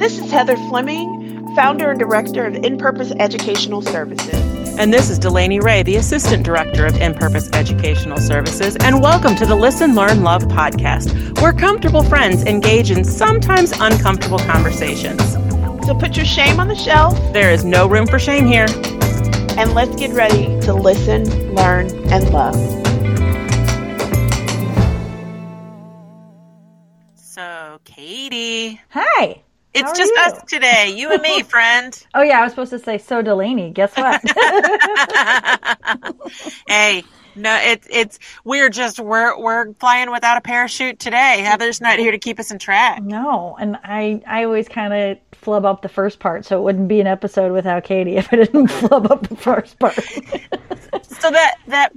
This is Heather Fleming, founder and director of In Purpose Educational Services. And this is Delaney Ray, the Assistant Director of In Purpose Educational Services. And welcome to the Listen, Learn, Love podcast, where comfortable friends engage in sometimes uncomfortable conversations. So put your shame on the shelf. There is no room for shame here. And let's get ready to listen, learn, and love. So, Katie. Hi. It's just you? us today, you and me, friend. Oh yeah, I was supposed to say so Delaney. Guess what? hey, no, it's it's we're just we're we're flying without a parachute today. Heather's not here to keep us in track. no, and I I always kind of flub up the first part, so it wouldn't be an episode without Katie if I didn't flub up the first part. So that that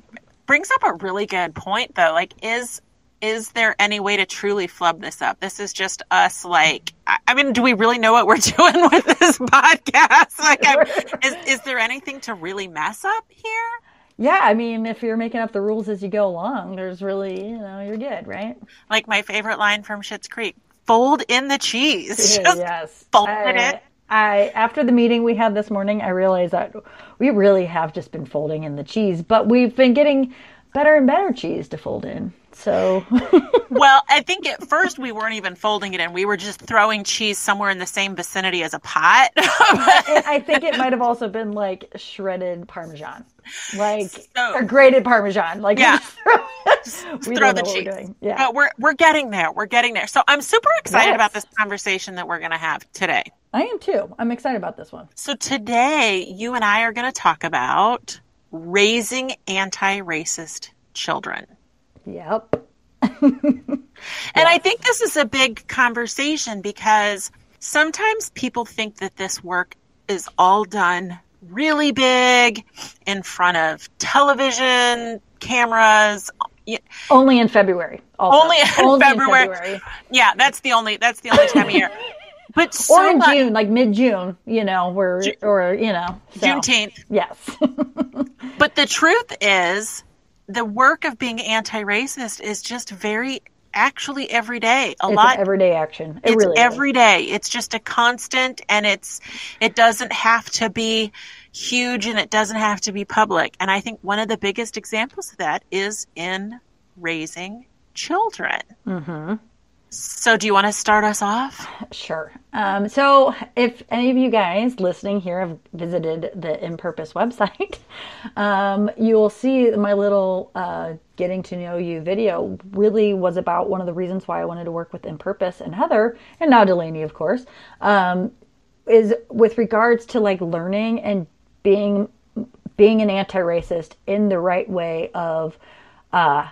brings up a really good point though. Like is is there any way to truly flub this up? This is just us like I mean, do we really know what we're doing with this podcast? Like I'm, is is there anything to really mess up here? yeah, I mean, if you're making up the rules as you go along, there's really you know you're good, right? Like my favorite line from Schitt's Creek: "Fold in the cheese." Just yes. fold I, it. I after the meeting we had this morning, I realized that we really have just been folding in the cheese, but we've been getting better and better cheese to fold in. So Well, I think at first we weren't even folding it in. We were just throwing cheese somewhere in the same vicinity as a pot. I think it might have also been like shredded Parmesan, like So- or grated Parmesan. Like Yeah. we throw don't the know what we're doing. Yeah, But we're we're getting there. We're getting there. So I'm super excited Yes. about this conversation that we're going to have today. I am too. I'm excited about this one. So today you and I are going to talk about raising anti-racist children. Yep. And I think this is a big conversation because sometimes people think that this work is all done really big in front of television, cameras. Only in February. Also. Only in February. February. Yeah, that's the only that's the only time of year. But so or in much- June, like mid June. You know, where or you know, so. Juneteenth. Yes. But the truth is, the work of being anti-racist is just very actually every day. A it's lot everyday action. It it's really is. every day. It's just a constant, and it's it doesn't have to be huge, and it doesn't have to be public. And I think one of the biggest examples of that is in raising children. Mm-hmm. So, do you want to start us off? Sure. Um, so, if any of you guys listening here have visited the In Purpose website, um, you will see my little uh, getting to know you video really was about one of the reasons why I wanted to work with In Purpose and Heather, and now Delaney, of course, um, is with regards to like learning and being being an anti-racist in the right way of uh,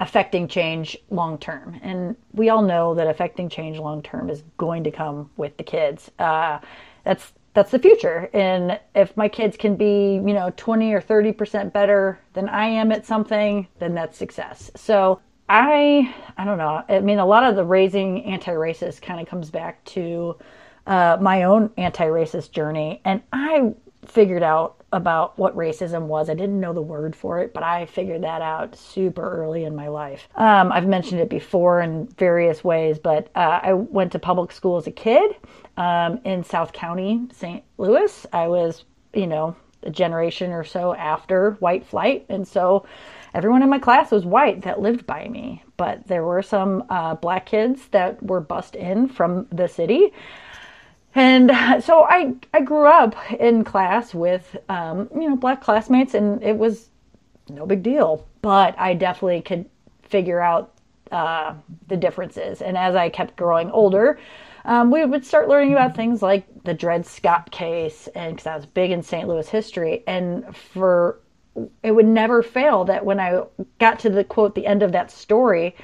affecting change long term. And we all know that affecting change long term is going to come with the kids. Uh, that's that's the future. And if my kids can be, you know, 20 or 30% better than I am at something, then that's success. So I I don't know. I mean a lot of the raising anti-racist kind of comes back to uh, my own anti-racist journey and I figured out about what racism was. I didn't know the word for it, but I figured that out super early in my life. Um, I've mentioned it before in various ways, but uh, I went to public school as a kid um, in South County, St. Louis. I was, you know, a generation or so after white flight, and so everyone in my class was white that lived by me. But there were some uh, black kids that were bussed in from the city. And so I, I grew up in class with, um, you know, black classmates, and it was no big deal. But I definitely could figure out uh, the differences. And as I kept growing older, um, we would start learning about things like the Dred Scott case, and because I was big in St. Louis history, and for it would never fail that when I got to the quote, the end of that story,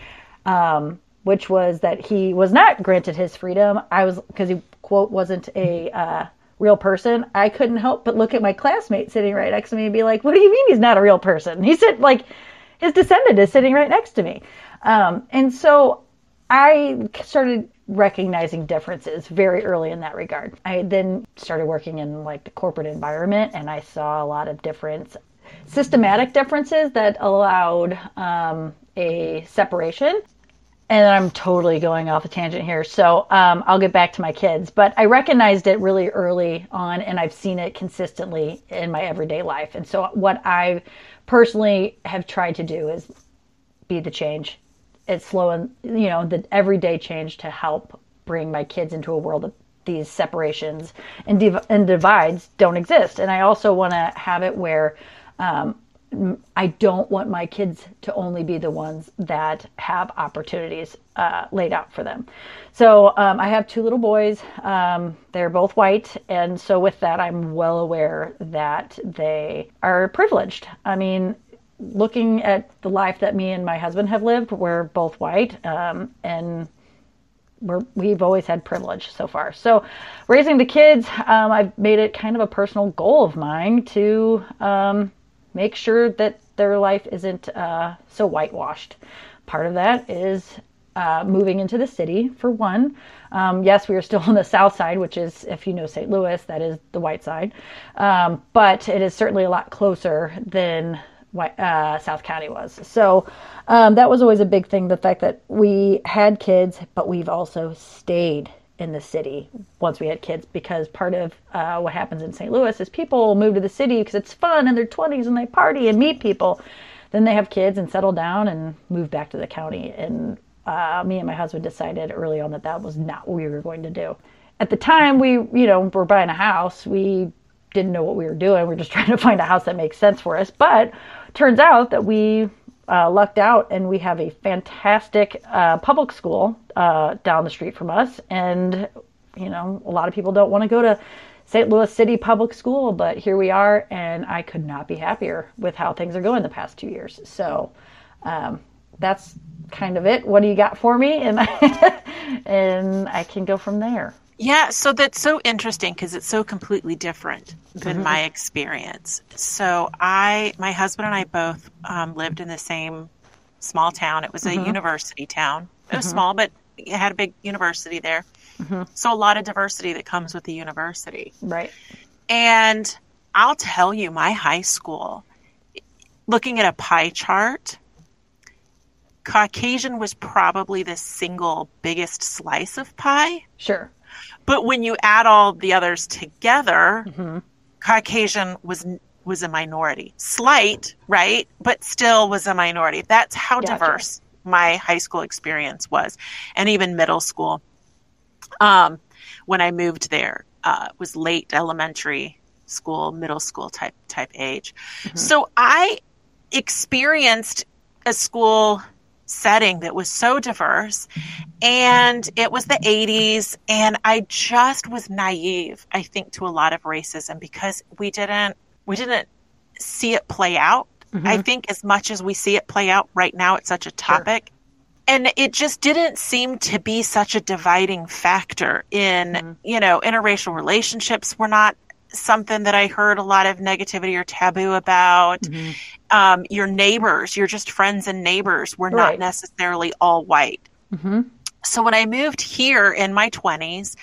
um, which was that he was not granted his freedom. I was because he quote wasn't a uh, real person. I couldn't help but look at my classmate sitting right next to me and be like, "What do you mean he's not a real person?" He said, "Like his descendant is sitting right next to me," um, and so I started recognizing differences very early in that regard. I then started working in like the corporate environment, and I saw a lot of different systematic differences that allowed um, a separation and I'm totally going off a tangent here. So um, I'll get back to my kids. But I recognized it really early on, and I've seen it consistently in my everyday life. And so what I personally have tried to do is be the change. It's slow and you know the everyday change to help bring my kids into a world of these separations and, div- and divides don't exist. And I also want to have it where um, I don't want my kids to only be the ones that have opportunities uh, laid out for them. So um, I have two little boys. Um, they're both white. And so, with that, I'm well aware that they are privileged. I mean, looking at the life that me and my husband have lived, we're both white. Um, and we're, we've always had privilege so far. So, raising the kids, um, I've made it kind of a personal goal of mine to um, make sure that their life isn't uh, so whitewashed. Part of that is uh, moving into the city, for one. Um, yes, we are still on the south side, which is, if you know St. Louis, that is the white side. Um, but it is certainly a lot closer than uh, South County was. So um, that was always a big thing the fact that we had kids, but we've also stayed in the city once we had kids because part of uh, what happens in St. Louis is people move to the city because it's fun in their 20s and they party and meet people. Then they have kids and settle down and move back to the county. And uh, me and my husband decided early on that that was not what we were going to do. At the time, we, you know, were buying a house. We didn't know what we were doing. We are just trying to find a house that makes sense for us. But turns out that we uh, lucked out and we have a fantastic uh, public school uh, down the street from us. And, you know, a lot of people don't want to go to St. Louis City Public School, but here we are, and I could not be happier with how things are going the past two years. So um, that's kind of it. What do you got for me? And, and I can go from there. Yeah, so that's so interesting because it's so completely different than mm-hmm. my experience. So I, my husband and I both um, lived in the same small town. It was a mm-hmm. university town. It was mm-hmm. small, but it had a big university there. Mm-hmm. So a lot of diversity that comes with the university. Right. And I'll tell you, my high school, looking at a pie chart, Caucasian was probably the single biggest slice of pie. Sure. But when you add all the others together, mm-hmm. Caucasian was was a minority. Slight, right? But still was a minority. That's how gotcha. diverse my high school experience was, and even middle school. Um, when I moved there, uh, was late elementary school, middle school type type age. Mm-hmm. So I experienced a school setting that was so diverse. And it was the 80s. And I just was naive, I think, to a lot of racism because we didn't, we didn't see it play out. Mm-hmm. I think as much as we see it play out right now, it's such a topic. Sure. And it just didn't seem to be such a dividing factor in, mm-hmm. you know, interracial relationships were not something that I heard a lot of negativity or taboo about. Mm-hmm. Um, your neighbors, you're just friends and neighbors, were right. not necessarily all white. Mm-hmm. So when I moved here in my 20s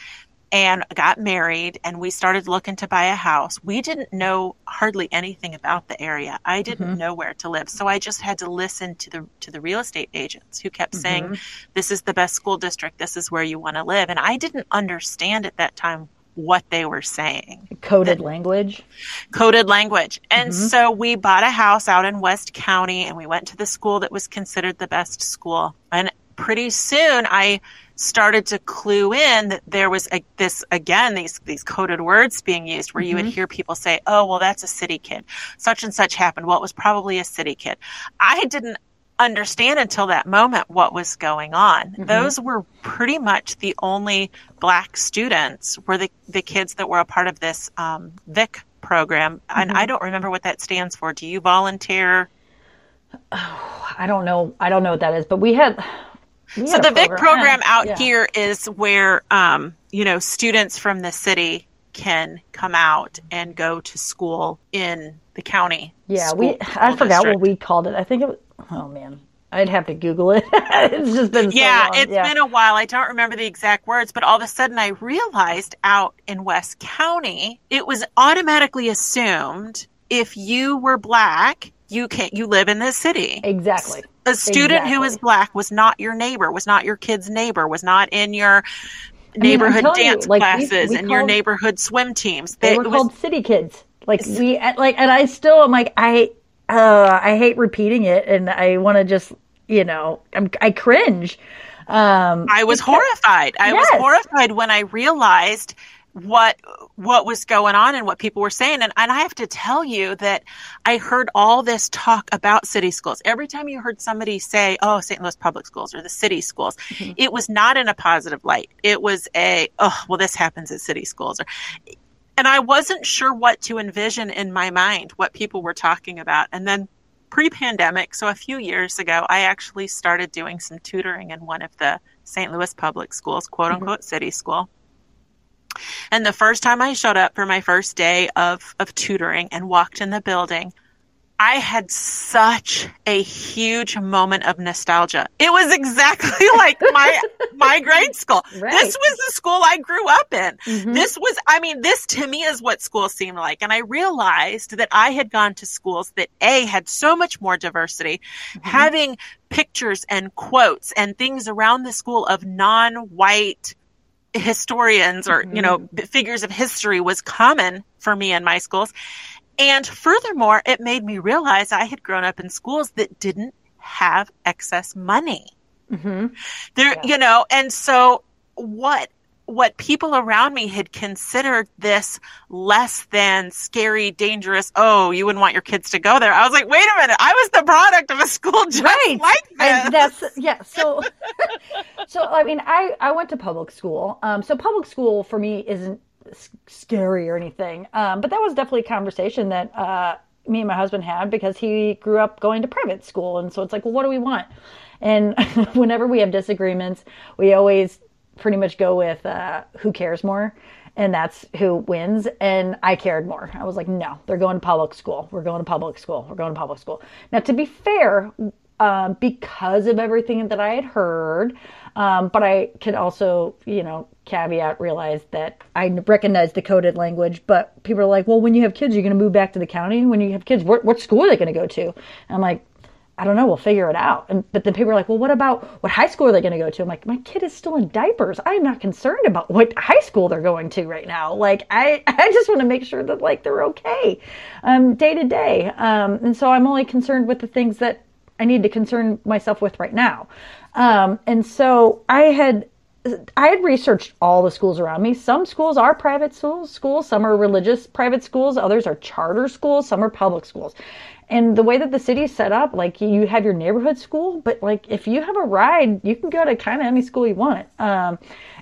and got married and we started looking to buy a house, we didn't know hardly anything about the area. I didn't mm-hmm. know where to live. So I just had to listen to the to the real estate agents who kept saying mm-hmm. this is the best school district, this is where you want to live. And I didn't understand at that time what they were saying. Coded language. Coded language. And mm-hmm. so we bought a house out in West County and we went to the school that was considered the best school. And pretty soon I started to clue in that there was a, this again these these coded words being used where mm-hmm. you would mm-hmm. hear people say oh well that's a city kid such and such happened well it was probably a city kid i didn't understand until that moment what was going on. Mm-hmm. Those were pretty much the only black students were the, the kids that were a part of this um, VIC program. Mm-hmm. And I don't remember what that stands for. Do you volunteer? Oh, I don't know. I don't know what that is, but we had. We so the VIC program out yeah. here is where, um, you know, students from the city can come out and go to school in the county. Yeah, school, we. I forgot district. what we called it. I think it was oh man, I'd have to Google it. it's just been so yeah, long. it's yeah. been a while. I don't remember the exact words, but all of a sudden I realized out in West County, it was automatically assumed if you were black, you can you live in this city. Exactly. A student who Exactly. is black was not your neighbor, was not your kid's neighbor, was not in your neighborhood telling you, dance like, classes we and your neighborhood swim teams. They It were was- called city kids. Like we like, and I still am like I, uh, I hate repeating it, and I want to just, you know, I'm, I cringe. Um, I was horrified. I was horrified when I realized what what was going on and what people were saying and, and I have to tell you that I heard all this talk about city schools. Every time you heard somebody say, "Oh, St. Louis public schools or the city schools," mm-hmm. it was not in a positive light. It was a, "Oh, well this happens at city schools." Or, and I wasn't sure what to envision in my mind what people were talking about. And then pre-pandemic, so a few years ago, I actually started doing some tutoring in one of the St. Louis public schools, quote mm-hmm. unquote city school. And the first time I showed up for my first day of, of tutoring and walked in the building, I had such a huge moment of nostalgia. It was exactly like my my grade school. Right. This was the school I grew up in. Mhm. This was I mean this to me is what school seemed like and I realized that I had gone to schools that A had so much more diversity, having pictures and quotes and things around the school of non-white historians or you know figures of history was common for me in my schools and furthermore it made me realize i had grown up in schools that didn't have excess money mhm. there Yeah. you know and so what what people around me had considered this less than scary dangerous oh you wouldn't want your kids to go there i was like wait a minute i was the product of a school just Right. like this And that's yeah. So, so I mean, I I went to public school. Um, so public school for me isn't s- scary or anything. Um, but that was definitely a conversation that uh, me and my husband had because he grew up going to private school, and so it's like, well, what do we want? And whenever we have disagreements, we always pretty much go with uh, who cares more. And that's who wins. And I cared more. I was like, no, they're going to public school. We're going to public school. We're going to public school. Now, to be fair, um, because of everything that I had heard. Um, but I could also, you know, caveat realize that I recognize the coded language. But people are like, well, when you have kids, you're going to move back to the county. When you have kids, what, what school are they going to go to? And I'm like, I don't know. We'll figure it out. And but then people are like, well, what about what high school are they going to go to? I'm like, my kid is still in diapers. I'm not concerned about what high school they're going to right now. Like, I I just want to make sure that like they're okay, um, day to day. Um, and so I'm only concerned with the things that I need to concern myself with right now. Um, and so I had I had researched all the schools around me. Some schools are private schools, schools, some are religious private schools, others are charter schools, some are public schools. And the way that the city is set up, like you have your neighborhood school, but like if you have a ride, you can go to kind of any school you want. Um,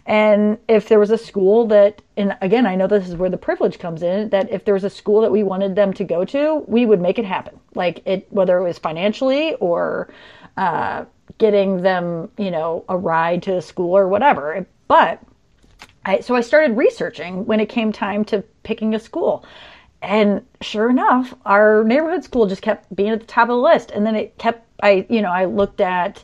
and if there was a school that, and again, I know this is where the privilege comes in, that if there was a school that we wanted them to go to, we would make it happen. Like it, whether it was financially or uh, getting them, you know, a ride to a school or whatever. But I, so I started researching when it came time to picking a school. And sure enough, our neighborhood school just kept being at the top of the list. And then it kept, I, you know, I looked at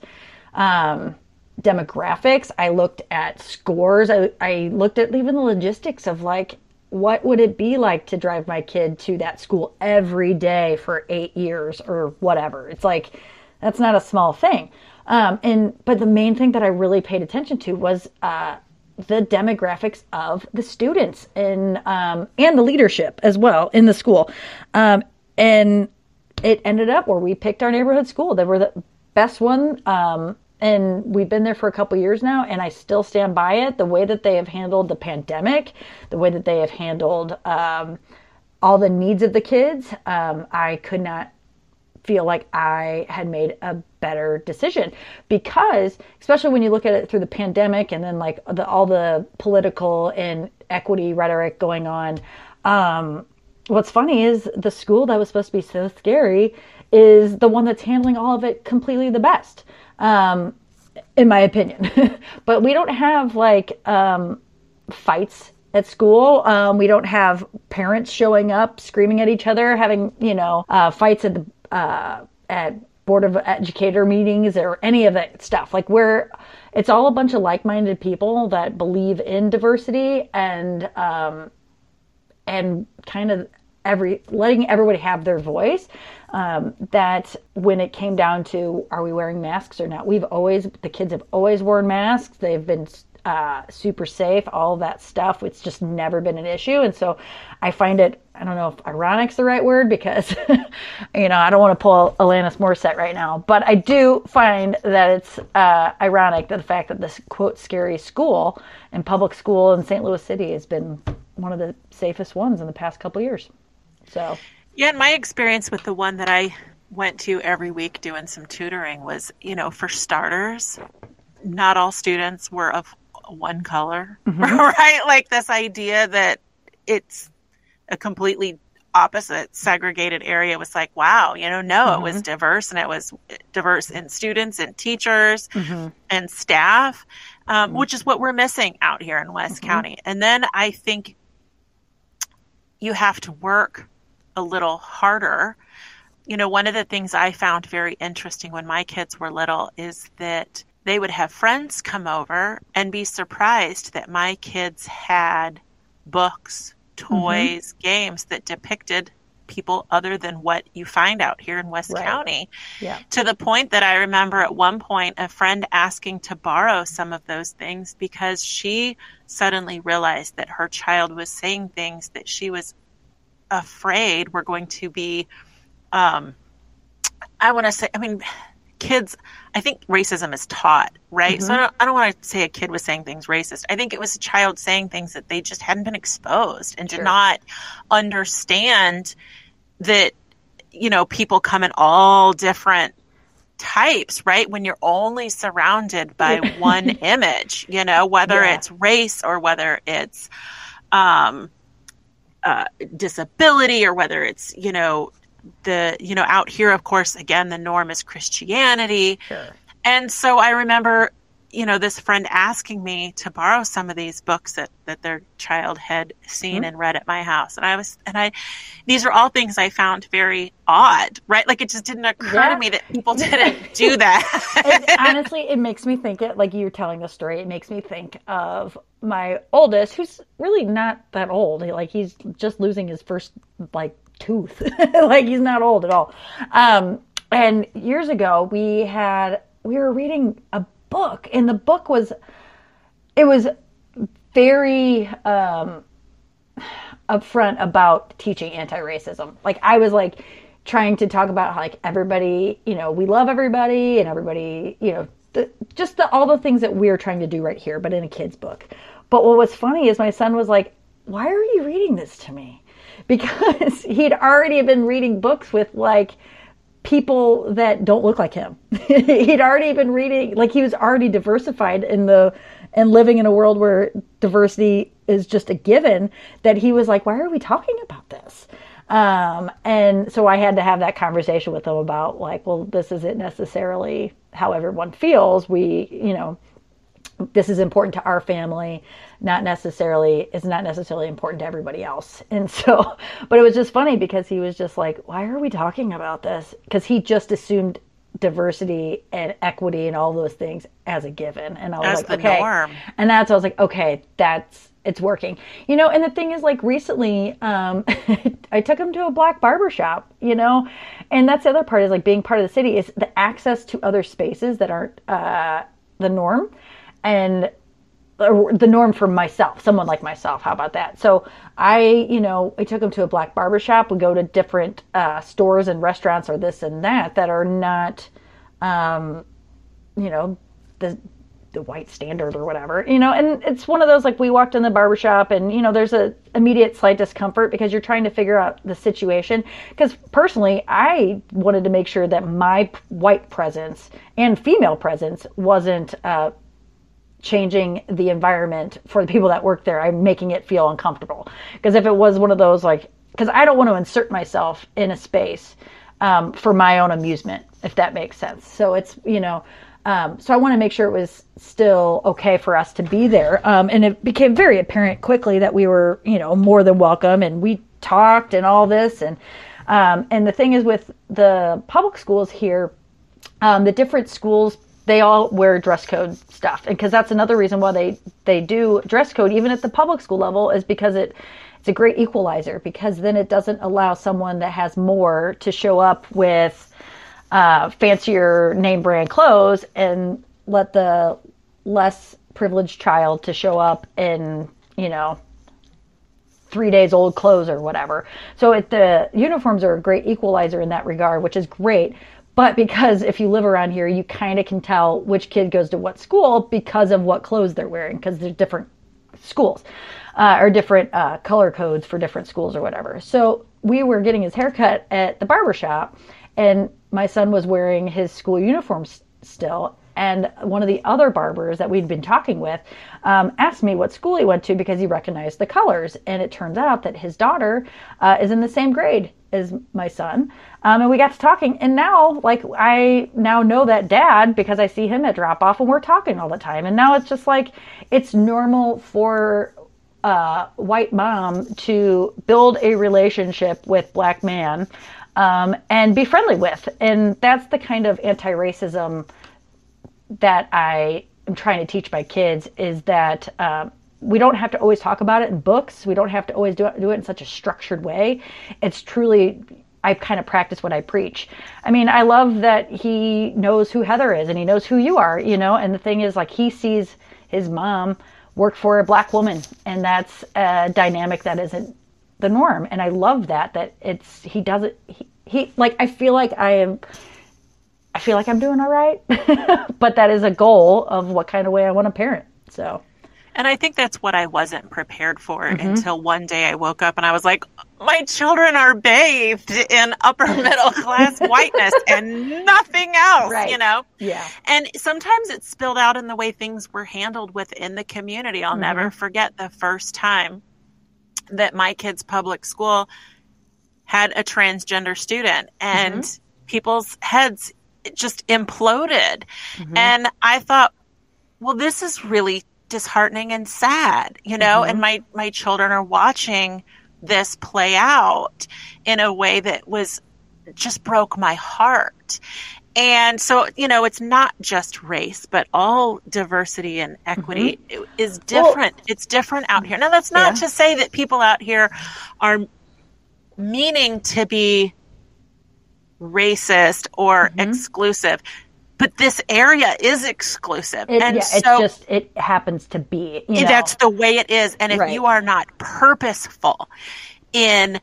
um, demographics, I looked at scores, I, I looked at even the logistics of like, what would it be like to drive my kid to that school every day for eight years or whatever? It's like, that's not a small thing. Um, and but the main thing that I really paid attention to was uh, the demographics of the students and um, and the leadership as well in the school. Um, and it ended up where we picked our neighborhood school. They were the best one. Um, and we've been there for a couple years now, and I still stand by it. The way that they have handled the pandemic, the way that they have handled um, all the needs of the kids, um, I could not feel like I had made a better decision because, especially when you look at it through the pandemic and then like the, all the political and equity rhetoric going on. Um, what's funny is the school that was supposed to be so scary is the one that's handling all of it completely the best, um, in my opinion. but we don't have like um, fights at school. Um, we don't have parents showing up, screaming at each other, having you know uh, fights at the uh, at board of educator meetings or any of that stuff. Like we're, it's all a bunch of like-minded people that believe in diversity and um, and kind of every letting everybody have their voice. Um, that when it came down to are we wearing masks or not, we've always the kids have always worn masks. They've been uh, super safe, all that stuff. It's just never been an issue. And so I find it, I don't know if ironic's the right word because, you know, I don't want to pull Alanis Morissette right now, but I do find that it's uh, ironic that the fact that this quote scary school and public school in St. Louis City has been one of the safest ones in the past couple years. So, yeah, and my experience with the one that I went to every week doing some tutoring was, you know, for starters, not all students were of one color, mm-hmm. right? Like this idea that it's a completely opposite segregated area was like, wow, you know, no, mm-hmm. it was mm-hmm. diverse and it was diverse in students and teachers mm-hmm. and staff, um, mm-hmm. which is what we're missing out here in West mm-hmm. County. And then I think you have to work a little harder. You know, one of the things I found very interesting when my kids were little is that they would have friends come over and be surprised that my kids had books, toys, mm-hmm. games that depicted people other than what you find out here in West right. County. Yeah. To the point that I remember at one point a friend asking to borrow some of those things because she suddenly realized that her child was saying things that she was afraid were going to be um I want to say I mean kids i think racism is taught right mm-hmm. so i don't, I don't want to say a kid was saying things racist i think it was a child saying things that they just hadn't been exposed and sure. did not understand that you know people come in all different types right when you're only surrounded by one image you know whether yeah. it's race or whether it's um uh, disability or whether it's you know the you know out here of course again the norm is christianity sure. and so i remember you know this friend asking me to borrow some of these books that that their child had seen mm-hmm. and read at my house and i was and i these are all things i found very odd right like it just didn't occur yeah. to me that people didn't do that it, honestly it makes me think it like you're telling the story it makes me think of my oldest who's really not that old like he's just losing his first like tooth. like he's not old at all. Um, and years ago, we had we were reading a book, and the book was it was very um, upfront about teaching anti-racism. Like I was like trying to talk about how like everybody, you know, we love everybody, and everybody, you know, the, just the, all the things that we're trying to do right here, but in a kid's book. But what was funny is my son was like, "Why are you reading this to me?" Because he'd already been reading books with like people that don't look like him. he'd already been reading like he was already diversified in the and living in a world where diversity is just a given that he was like why are we talking about this? Um, and so I had to have that conversation with him about like well this isn't necessarily how everyone feels. We, you know, this is important to our family not necessarily is not necessarily important to everybody else. And so but it was just funny because he was just like why are we talking about this? Because he just assumed diversity and equity and all those things as a given. And i was as like okay. norm. and that's i was like okay that's it's working. You know and the thing is like recently um i took him to a black barber shop you know? And that's the other part is like being part of the city is the access to other spaces that aren't uh the norm and the norm for myself, someone like myself. How about that? So I, you know, I took him to a black barber shop. We go to different uh, stores and restaurants or this and that that are not, um, you know, the the white standard or whatever, you know. And it's one of those like we walked in the barber shop and you know there's a immediate slight discomfort because you're trying to figure out the situation. Because personally, I wanted to make sure that my white presence and female presence wasn't. Uh, changing the environment for the people that work there. I'm making it feel uncomfortable. Because if it was one of those like, because I don't want to insert myself in a space um, for my own amusement, if that makes sense. So it's, you know, um, so I want to make sure it was still okay for us to be there. Um, and it became very apparent quickly that we were, you know, more than welcome and we talked and all this. And, um, and the thing is with the public schools here, um, the different schools they all wear dress code stuff and because that's another reason why they they do dress code even at the public school level is because it it's a great equalizer because then it doesn't allow someone that has more to show up with uh, fancier name brand clothes and let the less privileged child to show up in you know three days old clothes or whatever. So it, the uniforms are a great equalizer in that regard, which is great. But because if you live around here, you kind of can tell which kid goes to what school because of what clothes they're wearing, because there's different schools uh, or different uh, color codes for different schools or whatever. So we were getting his haircut at the barber shop, and my son was wearing his school uniform s- still. And one of the other barbers that we'd been talking with um, asked me what school he went to because he recognized the colors. And it turns out that his daughter uh, is in the same grade as my son. Um, and we got to talking. And now, like, I now know that dad because I see him at drop off and we're talking all the time. And now it's just like, it's normal for uh, white mom to build a relationship with black man um, and be friendly with. And that's the kind of anti racism that I am trying to teach my kids is that um, we don't have to always talk about it in books. We don't have to always do it, do it in such a structured way. It's truly, I kind of practice what I preach. I mean, I love that he knows who Heather is and he knows who you are, you know, and the thing is, like, he sees his mom work for a black woman, and that's a dynamic that isn't the norm. And I love that, that it's, he doesn't, he, he like, I feel like I am I feel like I'm doing all right. but that is a goal of what kind of way I want to parent. So, And I think that's what I wasn't prepared for mm-hmm. until one day I woke up and I was like, my children are bathed in upper middle class whiteness and nothing else, Right. you know? yeah. And sometimes it's spilled out in the way things were handled within the community. I'll mm-hmm. never forget the first time that my kids' public school had a transgender student and mm-hmm. people's heads just imploded. Mm-hmm. And I thought, well, this is really disheartening and sad, you know, mm-hmm. and my, my children are watching this play out in a way that was just broke my heart. And so, you know, it's not just race, but all diversity and equity mm-hmm. is different. it's different out here. Now, that's not Yeah. to say that people out here are meaning to be racist or exclusive, but this area is exclusive. It, and yeah, so it's just, it happens to be. You know? that's the way it is. And if Right. you are not purposeful in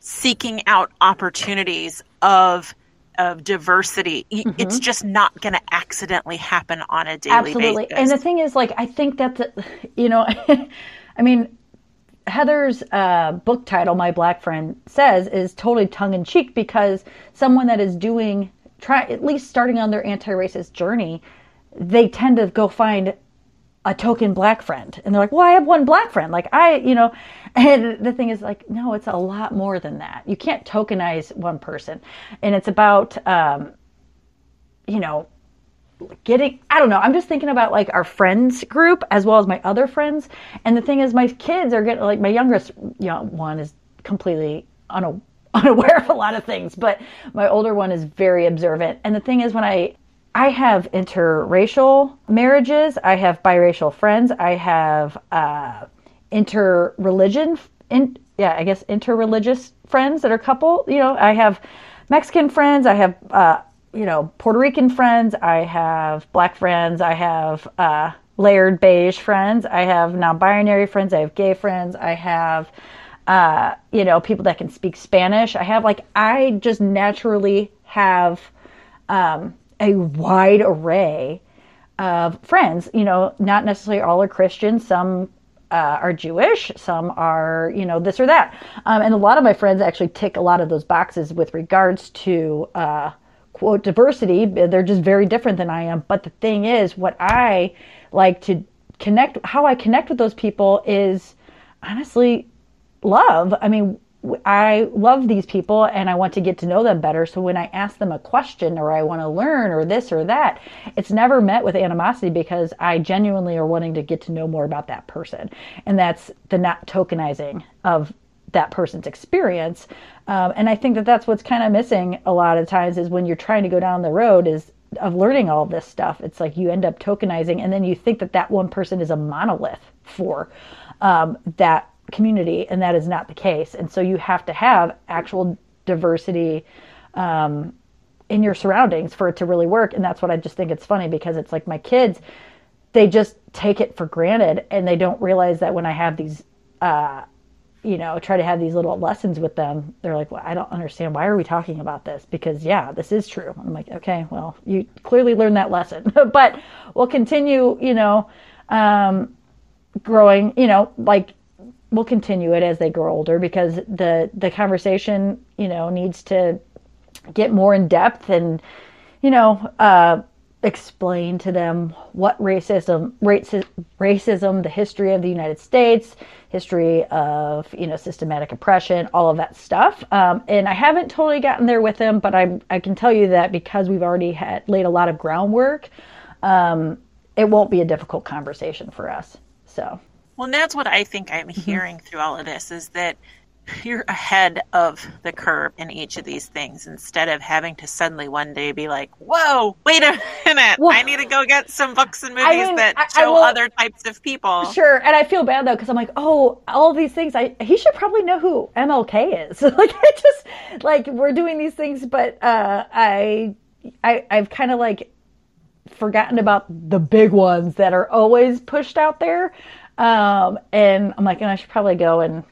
seeking out opportunities of of diversity, y it's just not going to accidentally happen on a daily Mm-hmm. Absolutely. basis. And the thing is, like, I think that, the, you know, I mean, Heather's uh, book title, My Black Friend Says, is totally tongue in cheek because someone that is doing, try at least starting on their anti racist journey, they tend to go find a token black friend. And they're like, well, I have one black friend. Like, I, you know, and the thing is, like, no, it's a lot more than that. You can't tokenize one person. And it's about, um, you know, getting i don't know i'm just thinking about like our friends group as well as my other friends. And the thing is my kids are getting like my youngest young one is completely una- unaware of a lot of things but my older one is very observant. And the thing is when i i have interracial marriages i have biracial friends i have uh interreligion in yeah i guess interreligious friends that are couple you know i have mexican friends i have uh you know, Puerto Rican friends, I have black friends, I have uh, layered beige friends, I have non binary friends, I have gay friends, I have, uh, you know, people that can speak Spanish. I have, like, I just naturally have um, a wide array of friends. You know, not necessarily all are Christian, some uh, are Jewish, some are, you know, this or that. Um, and a lot of my friends actually tick a lot of those boxes with regards to, uh, quote, diversity. They're just very different than I am. But the thing is, what I like to connect, how I connect with those people is honestly love. I mean, i love these people and I want to get to know them better. So when I ask them a question or I want to learn or this or that, it's never met with animosity because I genuinely are wanting to get to know more about that person. And that's the not tokenizing of that person's experience. Um, and I think that that's what's kind of missing a lot of times is when you're trying to go down the road is of learning all this stuff. It's like you end up tokenizing and then you think that that one person is a monolith for um, that community, and that is not the case. And so you have to have actual diversity um, in your surroundings for it to really work. And that's what I just think it's funny because it's like my kids, they just take it for granted and they don't realize that when I have these, uh, you know, try to have these little lessons with them, they're like, well, I don't understand. Why are we talking about this? Because, yeah, this is true. I'm like, okay, well, you clearly learned that lesson. but we'll continue, you know, um, growing, you know, like we'll continue it as they grow older because the the conversation, you know, needs to get more in depth and, you know, uh, explain to them what racism, racism, racism, the history of the United States, history of you know systematic oppression, all of that stuff. Um, and I haven't totally gotten there with them, but I I can tell you that because we've already had laid a lot of groundwork, um, it won't be a difficult conversation for us. So. Well, and that's what I think I'm mm-hmm. hearing mm-hmm. through all of this is that you're ahead of the curve in each of these things instead of having to suddenly one day be like, whoa, wait a minute. Well, I need to go get some books and movies I mean, that I, show I will, other types of people. Sure. And I feel bad though, because I'm like, oh, all these things, I he should probably know who MLK is. like, I just, like, we're doing these things, but uh, I, I, I've kind of like forgotten about the big ones that are always pushed out there. Um, and I'm like, and I should probably go and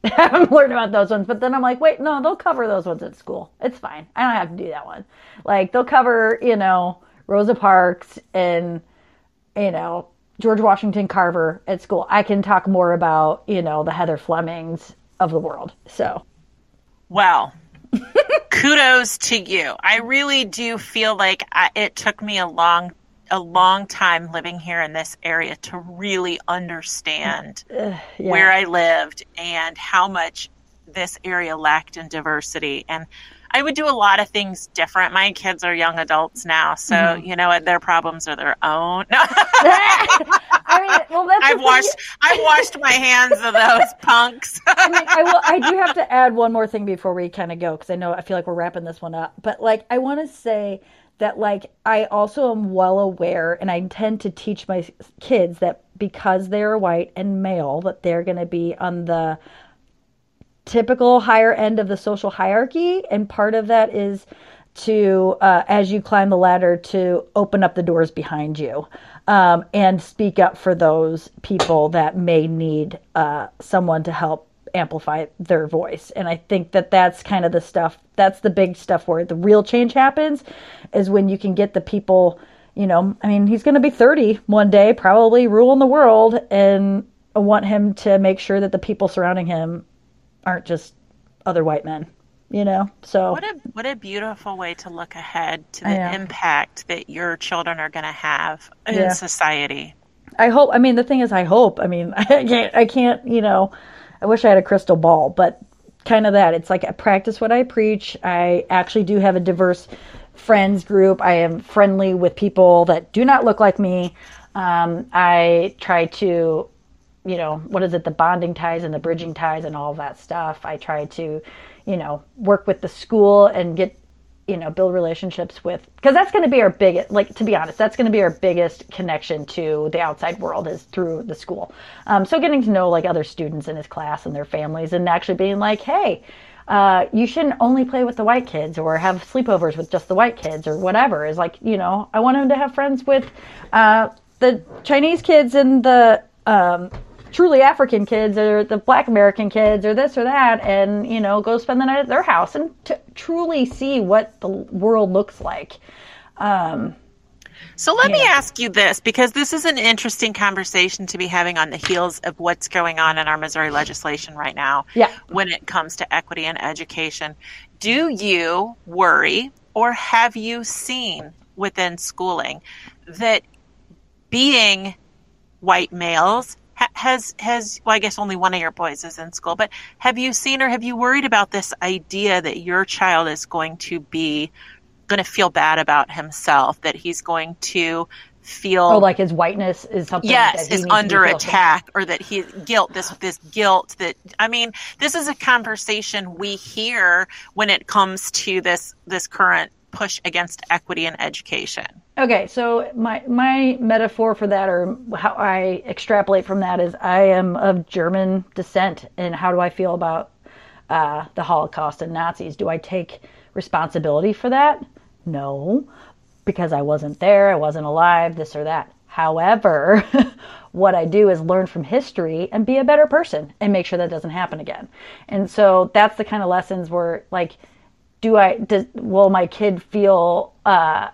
haven't learned about those ones. But then I'm like, wait, no, they'll cover those ones at school. It's fine. I don't have to do that one. Like they'll cover, you know, Rosa Parks and, you know, George Washington Carver at school. I can talk more about, you know, the Heather Flemings of the world. So, well, kudos to you. I really do feel like I, it took me a long a long time living here in this area to really understand uh, yeah. where I lived and how much this area lacked in diversity. And I would do a lot of things different. My kids are young adults now, so mm-hmm. you know what? Their problems are their own. I mean, well, that's I've washed I've washed my hands of those punks. I mean, I will. I do have to add one more thing before we kind of go because I know I feel like we're wrapping this one up. But like, I want to say that like I also am well aware and I tend to teach my kids that because they're white and male that they're going to be on the typical higher end of the social hierarchy. And part of that is to uh, as you climb the ladder to open up the doors behind you um, and speak up for those people that may need uh, someone to help amplify their voice. And I think that that's kind of the stuff, that's the big stuff where the real change happens is when you can get the people, you know, I mean, he's going to be 30 one day, probably ruling the world. And I want him to make sure that the people surrounding him aren't just other white men you know so what a what a beautiful way to look ahead to the impact that your children are going to have in yeah. society i hope i mean the thing is i hope i mean i can't i can't you know I wish I had a crystal ball, but kind of that. It's like I practice what I preach. I actually do have a diverse friends group. I am friendly with people that do not look like me. Um, I try to, you know, what is it, the bonding ties and the bridging ties and all that stuff. I try to, you know, work with the school and get you know build relationships with because that's going to be our biggest like to be honest that's going to be our biggest connection to the outside world is through the school. Um, so getting to know like other students in his class and their families and actually being like hey uh, you shouldn't only play with the white kids or have sleepovers with just the white kids or whatever. Is like you know i want him to have friends with uh, the chinese kids and the um, truly African kids or the black American kids or this or that and, you know, go spend the night at their house and to truly see what the world looks like. Um, so let me ask you this because this is an interesting conversation to be having on the heels of what's going on in our Missouri legislation right now yeah. when it comes to equity and education. Do you worry or have you seen within schooling that being white males has has well, I guess only one of your boys is in school, but have you seen or have you worried about this idea that your child is going to be going to feel bad about himself, that he's going to feel oh, like his whiteness is something yes is under attack or that he guilt this this guilt that i mean this is a conversation we hear when it comes to this this current push against equity in education Okay, so my my metaphor for that, or how I extrapolate from that, is I am of German descent, and how do I feel about uh, the Holocaust and Nazis? Do I take responsibility for that? No, because I wasn't there, I wasn't alive, this or that. However, what I do is learn from history and be a better person and make sure that doesn't happen again. And so that's the kind of lessons where, like, do I does will my kid feel uh,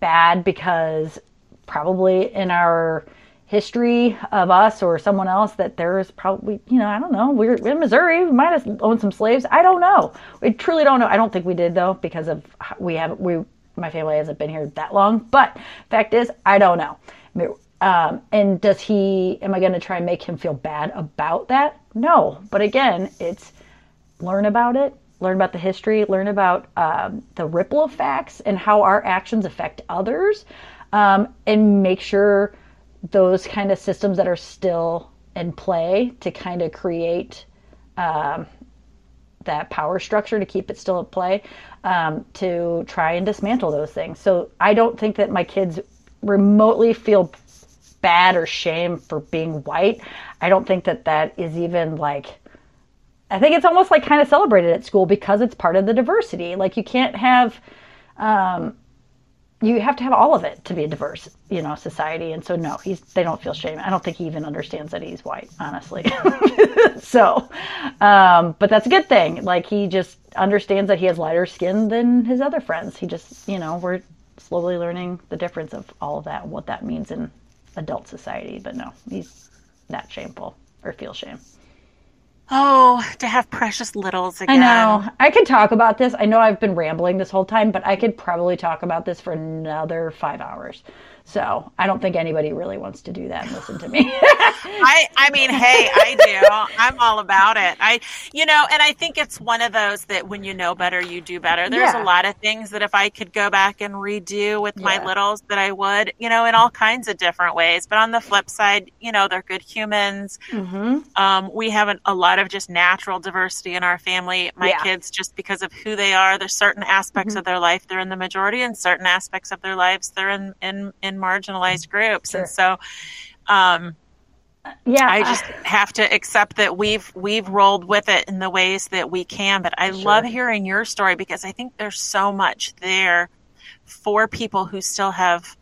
bad because probably in our history of us or someone else that there's probably you know I don't know we're in Missouri we might have owned some slaves. I don't know. We truly don't know. I don't think we did though because of we have we my family hasn't been here that long. But fact is I don't know. Um, and does he am I going to try and make him feel bad about that? No. But again it's learn about it learn about the history, learn about um, the ripple effects and how our actions affect others, um, and make sure those kind of systems that are still in play to kind of create um, that power structure to keep it still at play um, to try and dismantle those things. So I don't think that my kids remotely feel bad or shame for being white. I don't think that that is even like I think it's almost like kind of celebrated at school because it's part of the diversity. Like you can't have, um, you have to have all of it to be a diverse, you know, society. And so no, he's they don't feel shame. I don't think he even understands that he's white, honestly. so, um, but that's a good thing. Like he just understands that he has lighter skin than his other friends. He just, you know, we're slowly learning the difference of all of that and what that means in adult society. But no, he's not shameful or feel shame. Oh, to have precious littles again. I know. I could talk about this. I know I've been rambling this whole time, but I could probably talk about this for another five hours. So I don't think anybody really wants to do that and listen to me. I, I mean, hey, I do. I'm all about it. I, you know, and I think it's one of those that when you know better, you do better. There's Yeah. a lot of things that if I could go back and redo with my Yeah. littles that I would, you know, in all kinds of different ways. But on the flip side, you know, they're good humans. mm-hmm. Um, we have an, a lot of just natural diversity in our family. My Yeah. kids, just because of who they are, there's certain aspects Mhm. of their life they're in the majority, and certain aspects of their lives they're in in, in marginalized groups. Sure. And so, um, Yeah. I just have to accept that we've we've rolled with it in the ways that we can. But I Sure. love hearing your story because I think there's so much there for people who still have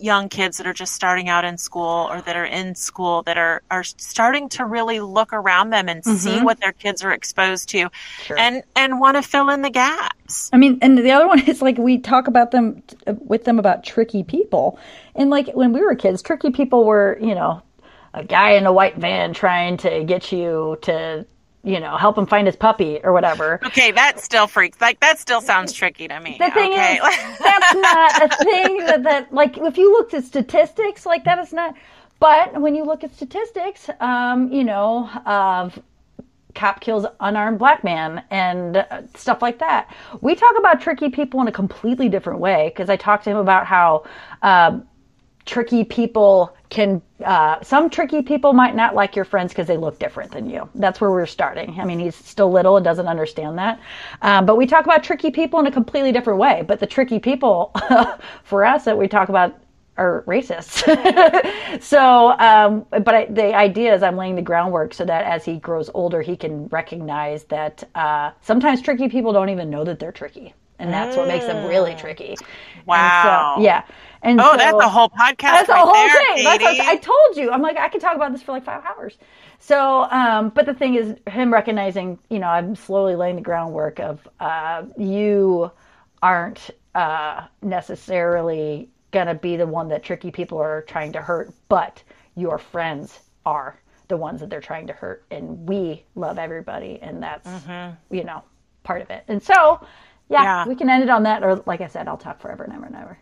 young kids that are just starting out in school or that are in school that are are starting to really look around them and see Mhm. what their kids are exposed to Sure. and and want to fill in the gaps. I mean, and the other one is like we talk about them with them about tricky people, and like when we were kids, tricky people were you know a guy in a white van trying to get you to you know help him find his puppy or whatever. Okay, that still freaks like that still sounds tricky to me. The thing okay? is, that's not a thing that, that like if you looked at statistics, like that is not. But when you look at statistics, um, you know, of cop kills unarmed black man and uh, stuff like that. We talk about tricky people in a completely different way because I talked to him about how um, tricky people can uh, some tricky people might not like your friends because they look different than you. That's where we're starting. I mean he's still little and doesn't understand that. Um, but we talk about tricky people in a completely different way. But the tricky people for us that we talk about are racists. So um, but I, the idea is i'm laying the groundwork so that as he grows older he can recognize that uh, sometimes tricky people don't even know that they're tricky and that's what makes them really tricky And so- Wow. yeah and Oh, so, that's a whole podcast that's right the whole there, thing. That's what I told you. I'm like, I could talk about this for like five hours. So, um, but the thing is, him recognizing, you know, I'm slowly laying the groundwork of uh, you aren't uh, necessarily going to be the one that tricky people are trying to hurt, but your friends are the ones that they're trying to hurt. And we love everybody. And that's, you know, part of it. And so, yeah, Yeah. we can end it on that. Or, like I said, I'll talk forever and ever and ever.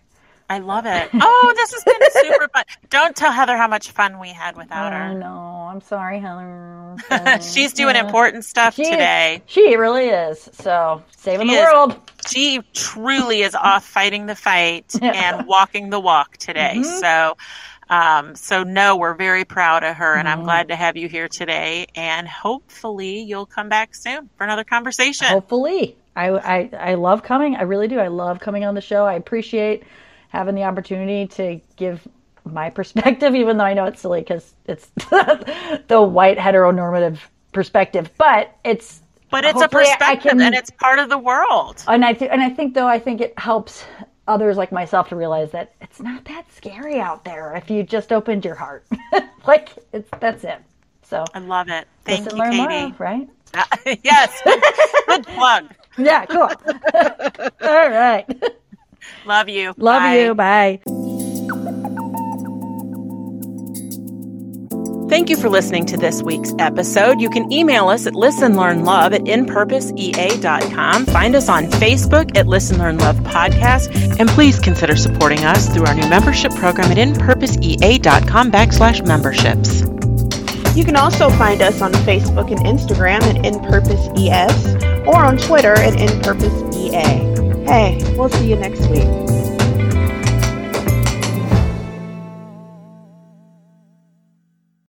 I love it. Oh, this has been super fun. Don't tell Heather how much fun we had without her. No, I'm sorry, Heather. She's doing Yeah. important stuff She- today. She really is. So saving She the is. world. She truly is off fighting the fight. Mm-hmm. and walking the walk today. So, um, so no, we're very proud of her, and I'm Mm-hmm. glad to have you here today. And hopefully, you'll come back soon for another conversation. Hopefully, I, I I love coming. I really do. I love coming on the show. I appreciate having the opportunity to give my perspective, even though I know it's silly because it's the white heteronormative perspective, but it's but it's a perspective can- and it's part of the world. and I th- and I think though I think it helps others like myself to realize that it's not that scary out there if you just opened your heart. like it's that's it. So I love it. Thank you, learn, Katie. love, right? yes. Good plug. Yeah, cool. All right. Love you. Love Bye. you. Bye. Thank you for listening to this week's episode. You can email us at listenlearnlove at inpurposeea.com. Find us on Facebook at Listen Learn Love Podcast. And please consider supporting us through our new membership program at inpurposeea.com backslash memberships. You can also find us on Facebook and Instagram at InPurposeES or on Twitter at InPurposeEA. Hey, we'll see you next week.